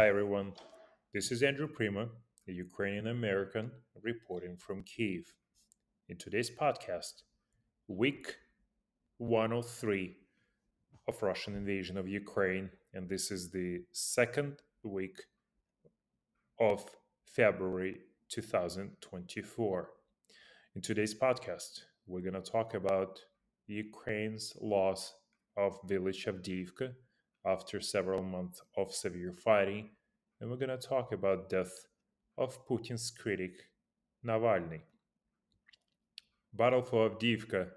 Hi everyone, this is Andrew Prima, a Ukrainian American reporting from Kiev. In today's podcast, week 103 of Russian invasion of Ukraine, and this is the second week of February 2024. In today's podcast, we're going to talk about Ukraine's loss of village Avdiivka after several months of severe fighting, and we're going to talk about death of Putin's critic Navalny. Battle for Avdiivka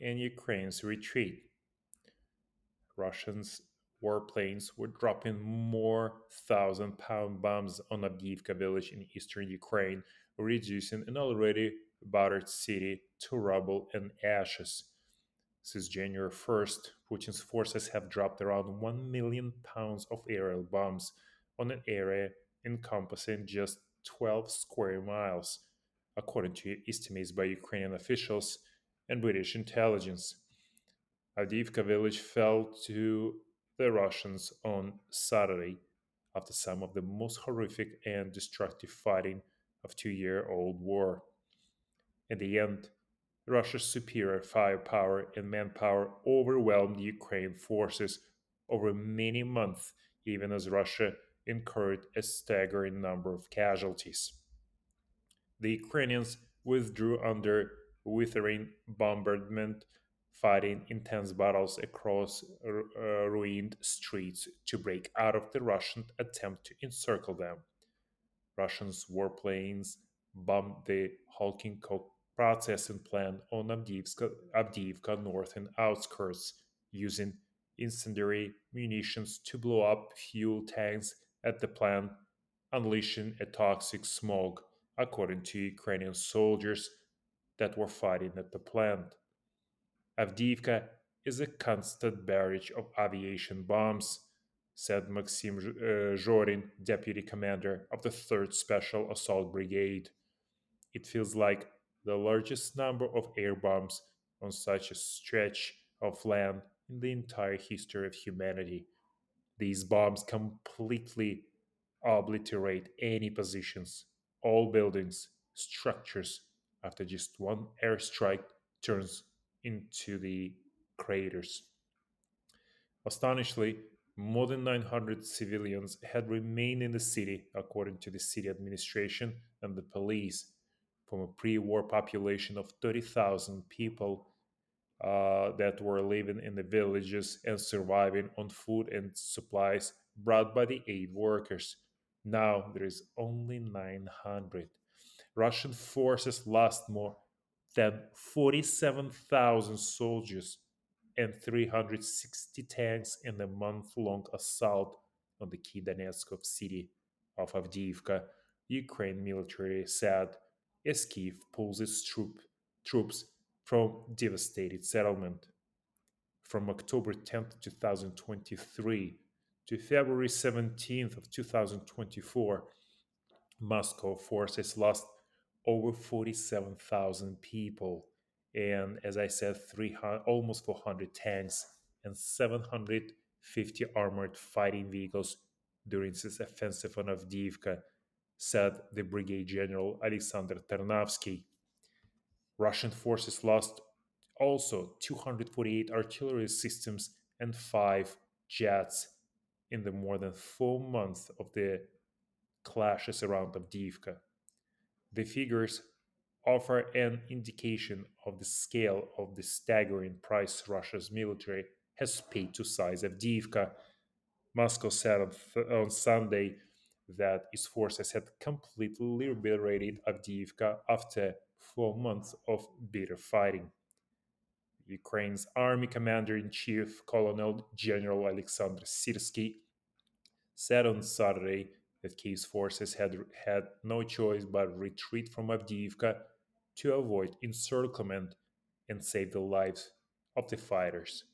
and Ukraine's retreat. Russians warplanes were dropping more thousand pound bombs on Avdiivka village in eastern Ukraine, reducing an already battered city to rubble and ashes. Since January 1st, Putin's forces have dropped around 1 million pounds of aerial bombs on an area encompassing just 12 square miles, according to estimates by Ukrainian officials and British intelligence. Avdiivka village fell to the Russians on Saturday after some of the most horrific and destructive fighting of two-year-old war. In the end, Russia's superior firepower and manpower overwhelmed Ukraine forces over many months, even as Russia incurred a staggering number of casualties. The Ukrainians withdrew under withering bombardment, fighting intense battles across uh, ruined streets to break out of the Russian attempt to encircle them. Russians warplanes bombed the Khalkhinskog processing plant on Avdiivka, Avdiivka northern outskirts, using incendiary munitions to blow up fuel tanks at the plant, unleashing a toxic smog, according to Ukrainian soldiers that were fighting at the plant. Avdiivka is a constant barrage of aviation bombs, said Maxim uh, Zhorin, deputy commander of the 3rd Special Assault Brigade. It feels like the largest number of air bombs on such a stretch of land in the entire history of humanity. These bombs completely obliterate any positions, all buildings, structures after just one airstrike turns into the craters. Astonishingly, more than 900 civilians had remained in the city, according to the city administration and the police from a pre-war population of 30,000 people uh, that were living in the villages and surviving on food and supplies brought by the aid workers. Now there is only 900. Russian forces lost more than 47,000 soldiers and 360 tanks in the month-long assault on the key Donetsk city of Avdiivka. Ukraine military said as Kiev pulls its troop, troops from devastated settlement. From October 10, 2023 to February 17th of 2024, Moscow forces lost over 47,000 people and as I said 300 almost 400 tanks and 750 armored fighting vehicles during this offensive on Avdiivka said the brigade general Alexander Tarnavsky. Russian forces lost also 248 artillery systems and five jets in the more than four months of the clashes around Avdiivka. The figures offer an indication of the scale of the staggering price Russia's military has paid to size Avdiivka. Moscow said on, on Sunday that its forces had completely mm. liberated Avdiivka after four months of bitter fighting. Ukraine's army commander in chief, Colonel General Alexander Syrsky, said on Saturday that Kiev's forces had had no choice but retreat from Avdiivka to avoid encirclement and save the lives of the fighters.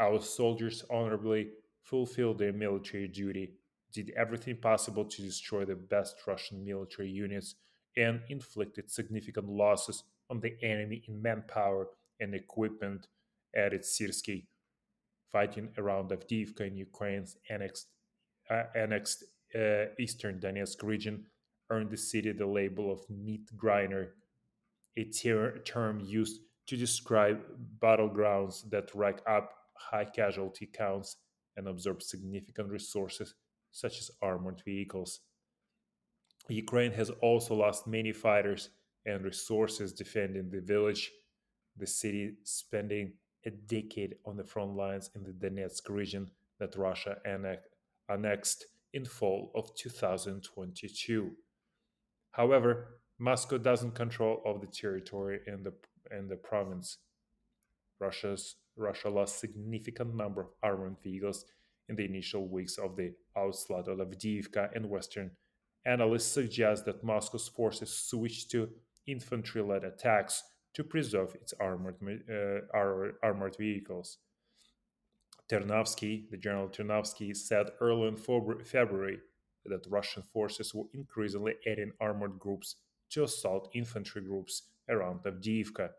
Our soldiers honorably fulfilled their military duty did everything possible to destroy the best Russian military units and inflicted significant losses on the enemy in manpower and equipment, added Syrsky. Fighting around Avdiivka in Ukraine's annexed uh, annexed uh, eastern Donetsk region earned the city the label of meat grinder, a ter- term used to describe battlegrounds that rack up high casualty counts and absorb significant resources such as armored vehicles. Ukraine has also lost many fighters and resources defending the village, the city spending a decade on the front lines in the Donetsk region that Russia annexed in fall of 2022. However, Moscow doesn't control all the territory in the in the province. Russia's Russia lost significant number of armored vehicles in the initial weeks of the onslaught of Avdiivka and Western. Analysts suggest that Moscow's forces switched to infantry-led attacks to preserve its armored uh, armored vehicles. Ternovsky, the General Ternovsky, said early in February that Russian forces were increasingly adding armored groups to assault infantry groups around Avdiivka.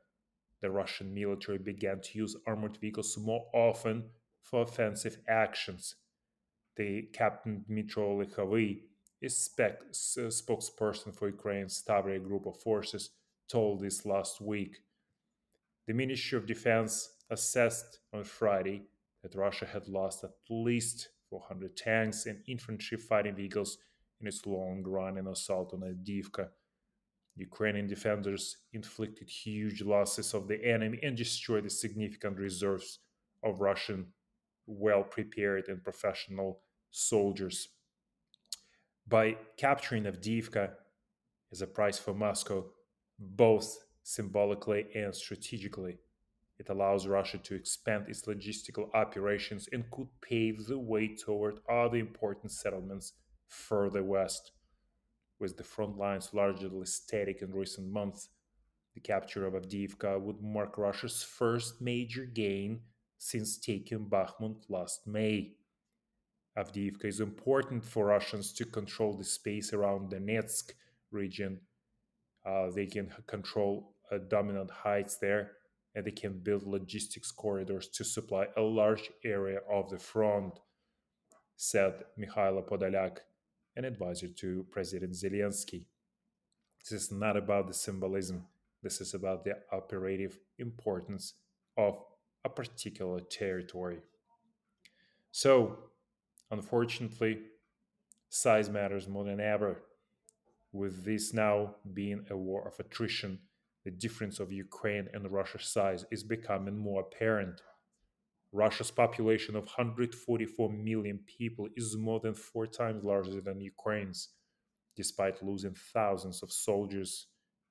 The Russian military began to use armored vehicles more often for offensive actions. The Captain Dmitro Likhovy, a spec- uh, spokesperson for Ukraine's Tavria group of forces, told this last week. The Ministry of Defense assessed on Friday that Russia had lost at least 400 tanks and infantry fighting vehicles in its long running assault on Avdiivka. Ukrainian defenders inflicted huge losses of the enemy and destroyed the significant reserves of Russian well prepared and professional soldiers. By capturing Avdiivka as a prize for Moscow, both symbolically and strategically, it allows Russia to expand its logistical operations and could pave the way toward other important settlements further west. With the front lines largely static in recent months, the capture of Avdiivka would mark Russia's first major gain since taking Bakhmut last May. Avdiivka is important for Russians to control the space around the Donetsk region. Uh, they can control uh, dominant heights there and they can build logistics corridors to supply a large area of the front, said Mikhailo Podolyak, an advisor to President Zelensky. This is not about the symbolism, this is about the operative importance of a particular territory. So, unfortunately, size matters more than ever. With this now being a war of attrition, the difference of Ukraine and Russia's size is becoming more apparent. Russia's population of 144 million people is more than four times larger than Ukraine's. Despite losing thousands of soldiers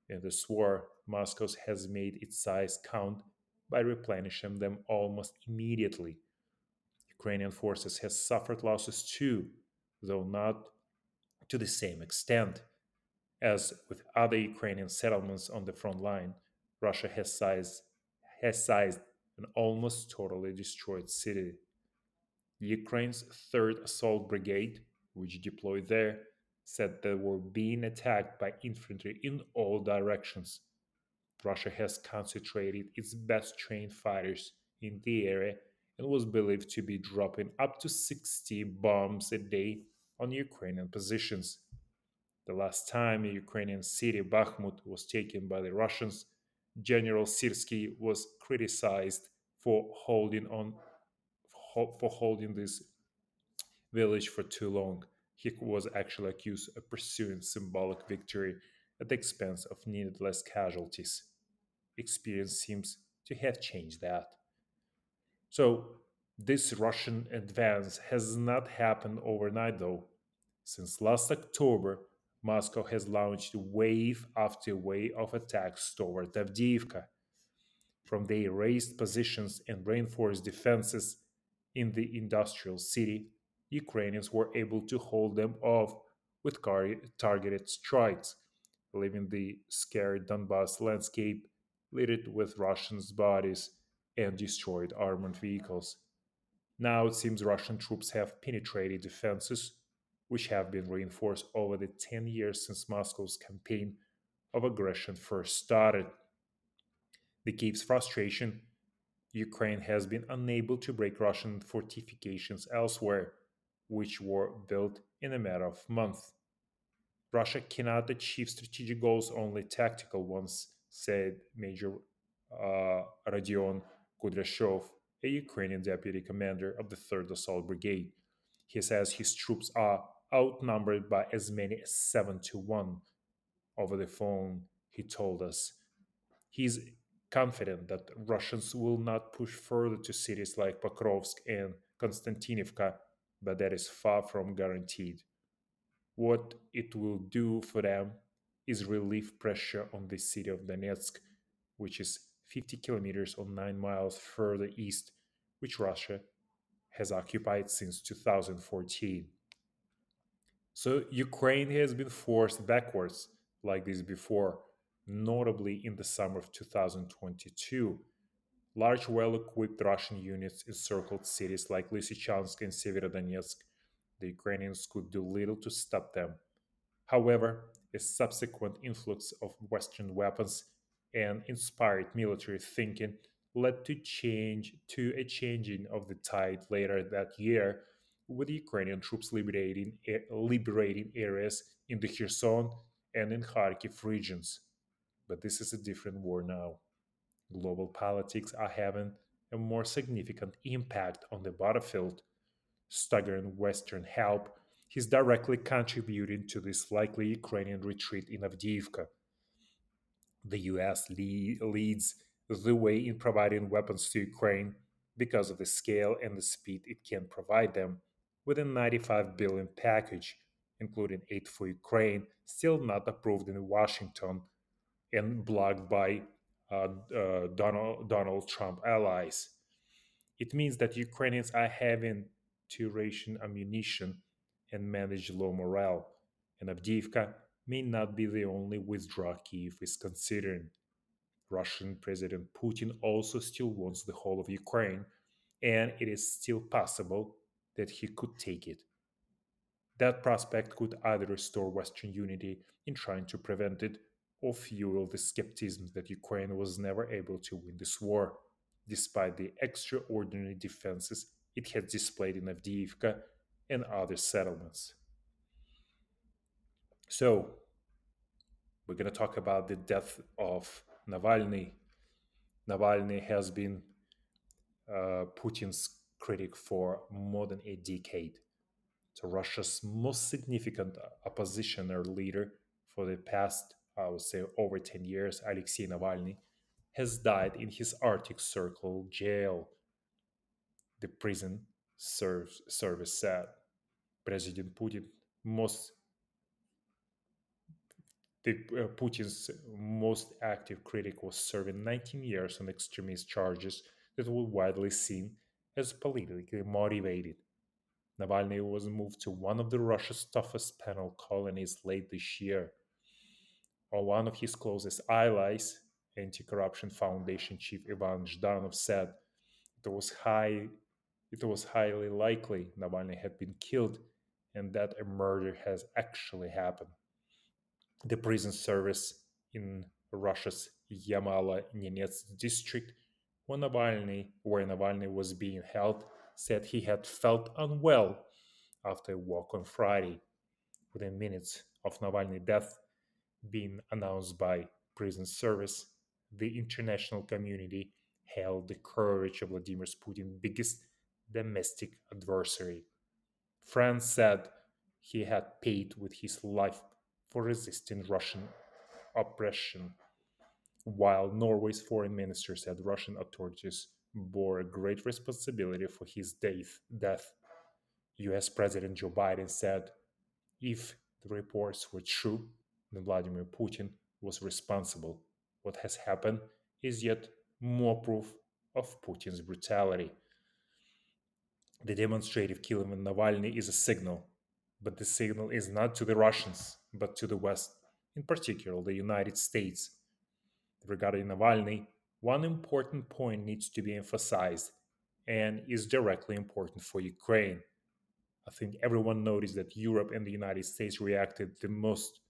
in this war, Moscow has made its size count by replenishing them almost immediately. Ukrainian forces have suffered losses too, though not to the same extent. As with other Ukrainian settlements on the front line, Russia has sized, has sized an almost totally destroyed city. Ukraine's 3rd Assault Brigade, which deployed there, said they were being attacked by infantry in all directions. Russia has concentrated its best trained fighters in the area and was believed to be dropping up to 60 bombs a day on Ukrainian positions. The last time a Ukrainian city, Bakhmut, was taken by the Russians, General Syrsky was criticized for holding on for holding this village for too long. He was actually accused of pursuing symbolic victory at the expense of needless casualties. Experience seems to have changed that. So, this Russian advance has not happened overnight, though. Since last October, Moscow has launched wave after wave of attacks toward Avdiivka. From their raised positions and reinforced defenses in the industrial city, Ukrainians were able to hold them off with targeted strikes, leaving the scared Donbass landscape littered with Russians' bodies and destroyed armored vehicles. Now it seems Russian troops have penetrated defenses which have been reinforced over the 10 years since Moscow's campaign of aggression first started. The Kiev's frustration Ukraine has been unable to break Russian fortifications elsewhere, which were built in a matter of months. Russia cannot achieve strategic goals, only tactical ones, said Major uh, Rodion Kudryashov, a Ukrainian deputy commander of the 3rd Assault Brigade. He says his troops are outnumbered by as many as 7 to 1. Over the phone, he told us. He's confident that Russians will not push further to cities like Pokrovsk and Konstantinivka, but that is far from guaranteed. What it will do for them is relieve pressure on the city of Donetsk, which is 50 kilometers or 9 miles further east, which Russia has occupied since 2014. So Ukraine has been forced backwards like this before, notably in the summer of 2022. Large, well equipped Russian units encircled cities like Lysychansk and Severodonetsk. The Ukrainians could do little to stop them. However, a subsequent influx of Western weapons and inspired military thinking led to change to a changing of the tide later that year with the Ukrainian troops liberating eh, liberating areas in the Kherson and in Kharkiv regions. But this is a different war now. Global politics are having a more significant impact on the battlefield. Staggering Western help is directly contributing to this likely Ukrainian retreat in Avdiivka. The US le- leads the way in providing weapons to Ukraine because of the scale and the speed it can provide them, with a 95 billion package, including aid for Ukraine, still not approved in Washington and blocked by uh, uh, Donald, Donald Trump allies. It means that Ukrainians are having to ration ammunition and manage low morale, and Avdiivka may not be the only withdrawal Kiev is considering. Russian President Putin also still wants the whole of Ukraine, and it is still possible that he could take it. That prospect could either restore Western unity in trying to prevent it or fuel the skepticism that Ukraine was never able to win this war, despite the extraordinary defenses it had displayed in Avdiivka and other settlements. So, we're going to talk about the death of Navalny. Navalny has been uh, Putin's critic for more than a decade. So Russia's most significant oppositioner leader for the past, I would say, over 10 years, Alexei Navalny, has died in his Arctic Circle jail. The prison serves, service said. President Putin most the, uh, Putin's most active critic was serving 19 years on extremist charges that were widely seen as politically motivated. Navalny was moved to one of the Russia's toughest penal colonies late this year. While one of his closest allies, Anti-Corruption Foundation chief Ivan Zhdanov, said it was high, it was highly likely Navalny had been killed and that a murder has actually happened the prison service in Russia's Yamalo-Nenets district, where Navalny, where Navalny was being held, said he had felt unwell after a walk on Friday. Within minutes of Navalny's death being announced by prison service, the international community hailed the courage of Vladimir Putin's biggest domestic adversary. France said he had paid with his life for resisting Russian oppression, while Norway's foreign minister said Russian authorities bore a great responsibility for his death. US President Joe Biden said if the reports were true, then Vladimir Putin was responsible. What has happened is yet more proof of Putin's brutality. The demonstrative killing of Navalny is a signal but the signal is not to the Russians, but to the West, in particular the United States. Regarding Navalny, one important point needs to be emphasized and is directly important for Ukraine. I think everyone noticed that Europe and the United States reacted the most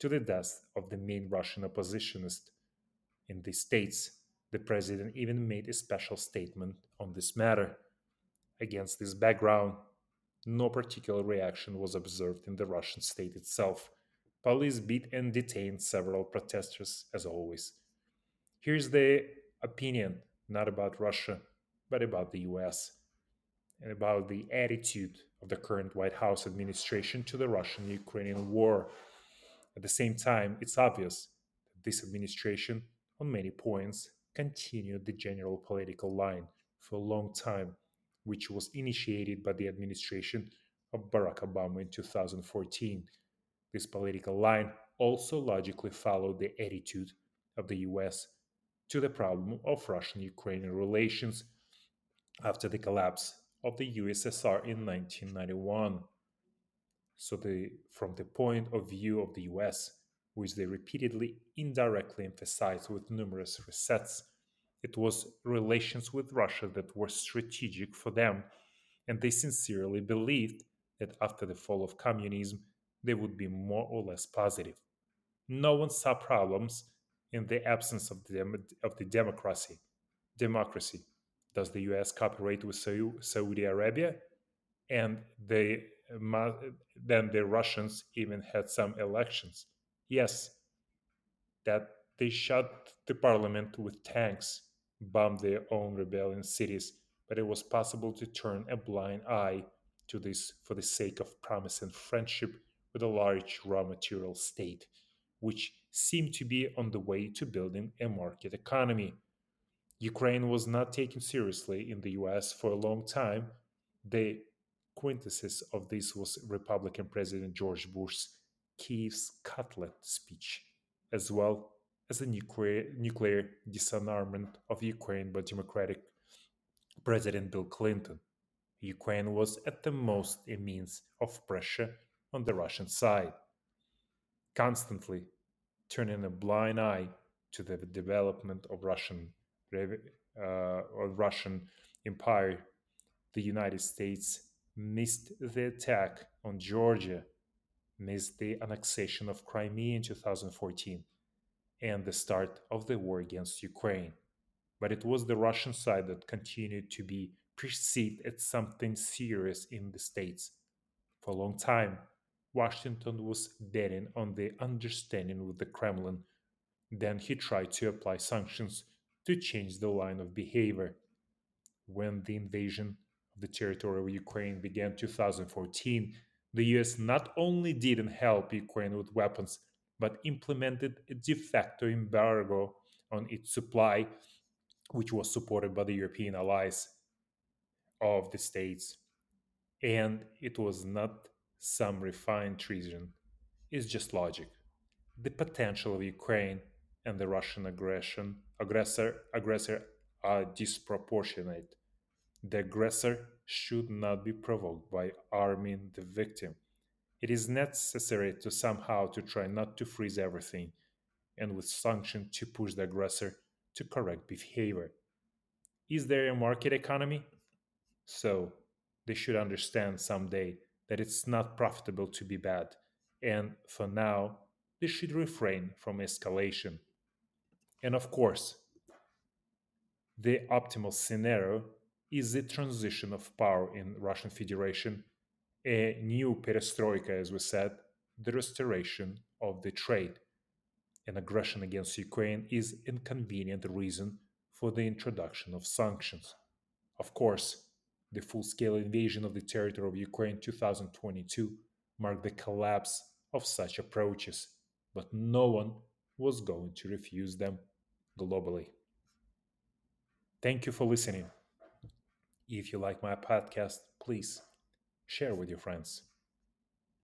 to the death of the main Russian oppositionist. In the States, the president even made a special statement on this matter. Against this background, no particular reaction was observed in the Russian state itself. Police beat and detained several protesters, as always. Here's the opinion not about Russia, but about the US, and about the attitude of the current White House administration to the Russian Ukrainian war. At the same time, it's obvious that this administration, on many points, continued the general political line for a long time, which was initiated by the administration of Barack Obama in 2014. This political line also logically followed the attitude of the US to the problem of Russian Ukrainian relations after the collapse of the USSR in 1991. So, the, from the point of view of the US, which they repeatedly indirectly emphasized with numerous resets, it was relations with Russia that were strategic for them, and they sincerely believed that after the fall of communism, they would be more or less positive. No one saw problems in the absence of the, of the democracy. Democracy. Does the U.S. cooperate with Saudi Arabia? And they then the Russians even had some elections. Yes, that they shut the parliament with tanks, bombed their own rebellion cities, but it was possible to turn a blind eye to this for the sake of promise and friendship with a large raw material state, which seemed to be on the way to building a market economy. Ukraine was not taken seriously in the US for a long time. The quintessence of this was Republican President George Bush's Kiev's Cutlet speech, as well as a nuclear, nuclear disarmament of Ukraine by Democratic President Bill Clinton. Ukraine was at the most a means of pressure on the Russian side, constantly turning a blind eye to the development of Russian uh, or Russian empire. The United States missed the attack on Georgia, missed the annexation of Crimea in 2014, and the start of the war against Ukraine. But it was the Russian side that continued to be perceived as something serious in the States. For a long time, Washington was betting on the understanding with the Kremlin. Then he tried to apply sanctions to change the line of behavior. When the invasion of the territory of Ukraine began 2014, the US not only didn't help Ukraine with weapons, but implemented a de facto embargo on its supply, which was supported by the European allies of the states. And it was not some refined treason it's just logic. The potential of Ukraine and the Russian aggression aggressor aggressor are disproportionate. The aggressor should not be provoked by arming the victim. It is necessary to somehow to try not to freeze everything and with sanction to push the aggressor to correct behavior. Is there a market economy? So they should understand someday that it's not profitable to be bad, and for now, they should refrain from escalation. And of course, the optimal scenario is the transition of power in Russian Federation, a new perestroika, as we said, the restoration of the trade. An aggression against Ukraine is an inconvenient reason for the introduction of sanctions. Of course, the full scale invasion of the territory of Ukraine 2022 marked the collapse of such approaches, but no one was going to refuse them globally. Thank you for listening. If you like my podcast, please share with your friends.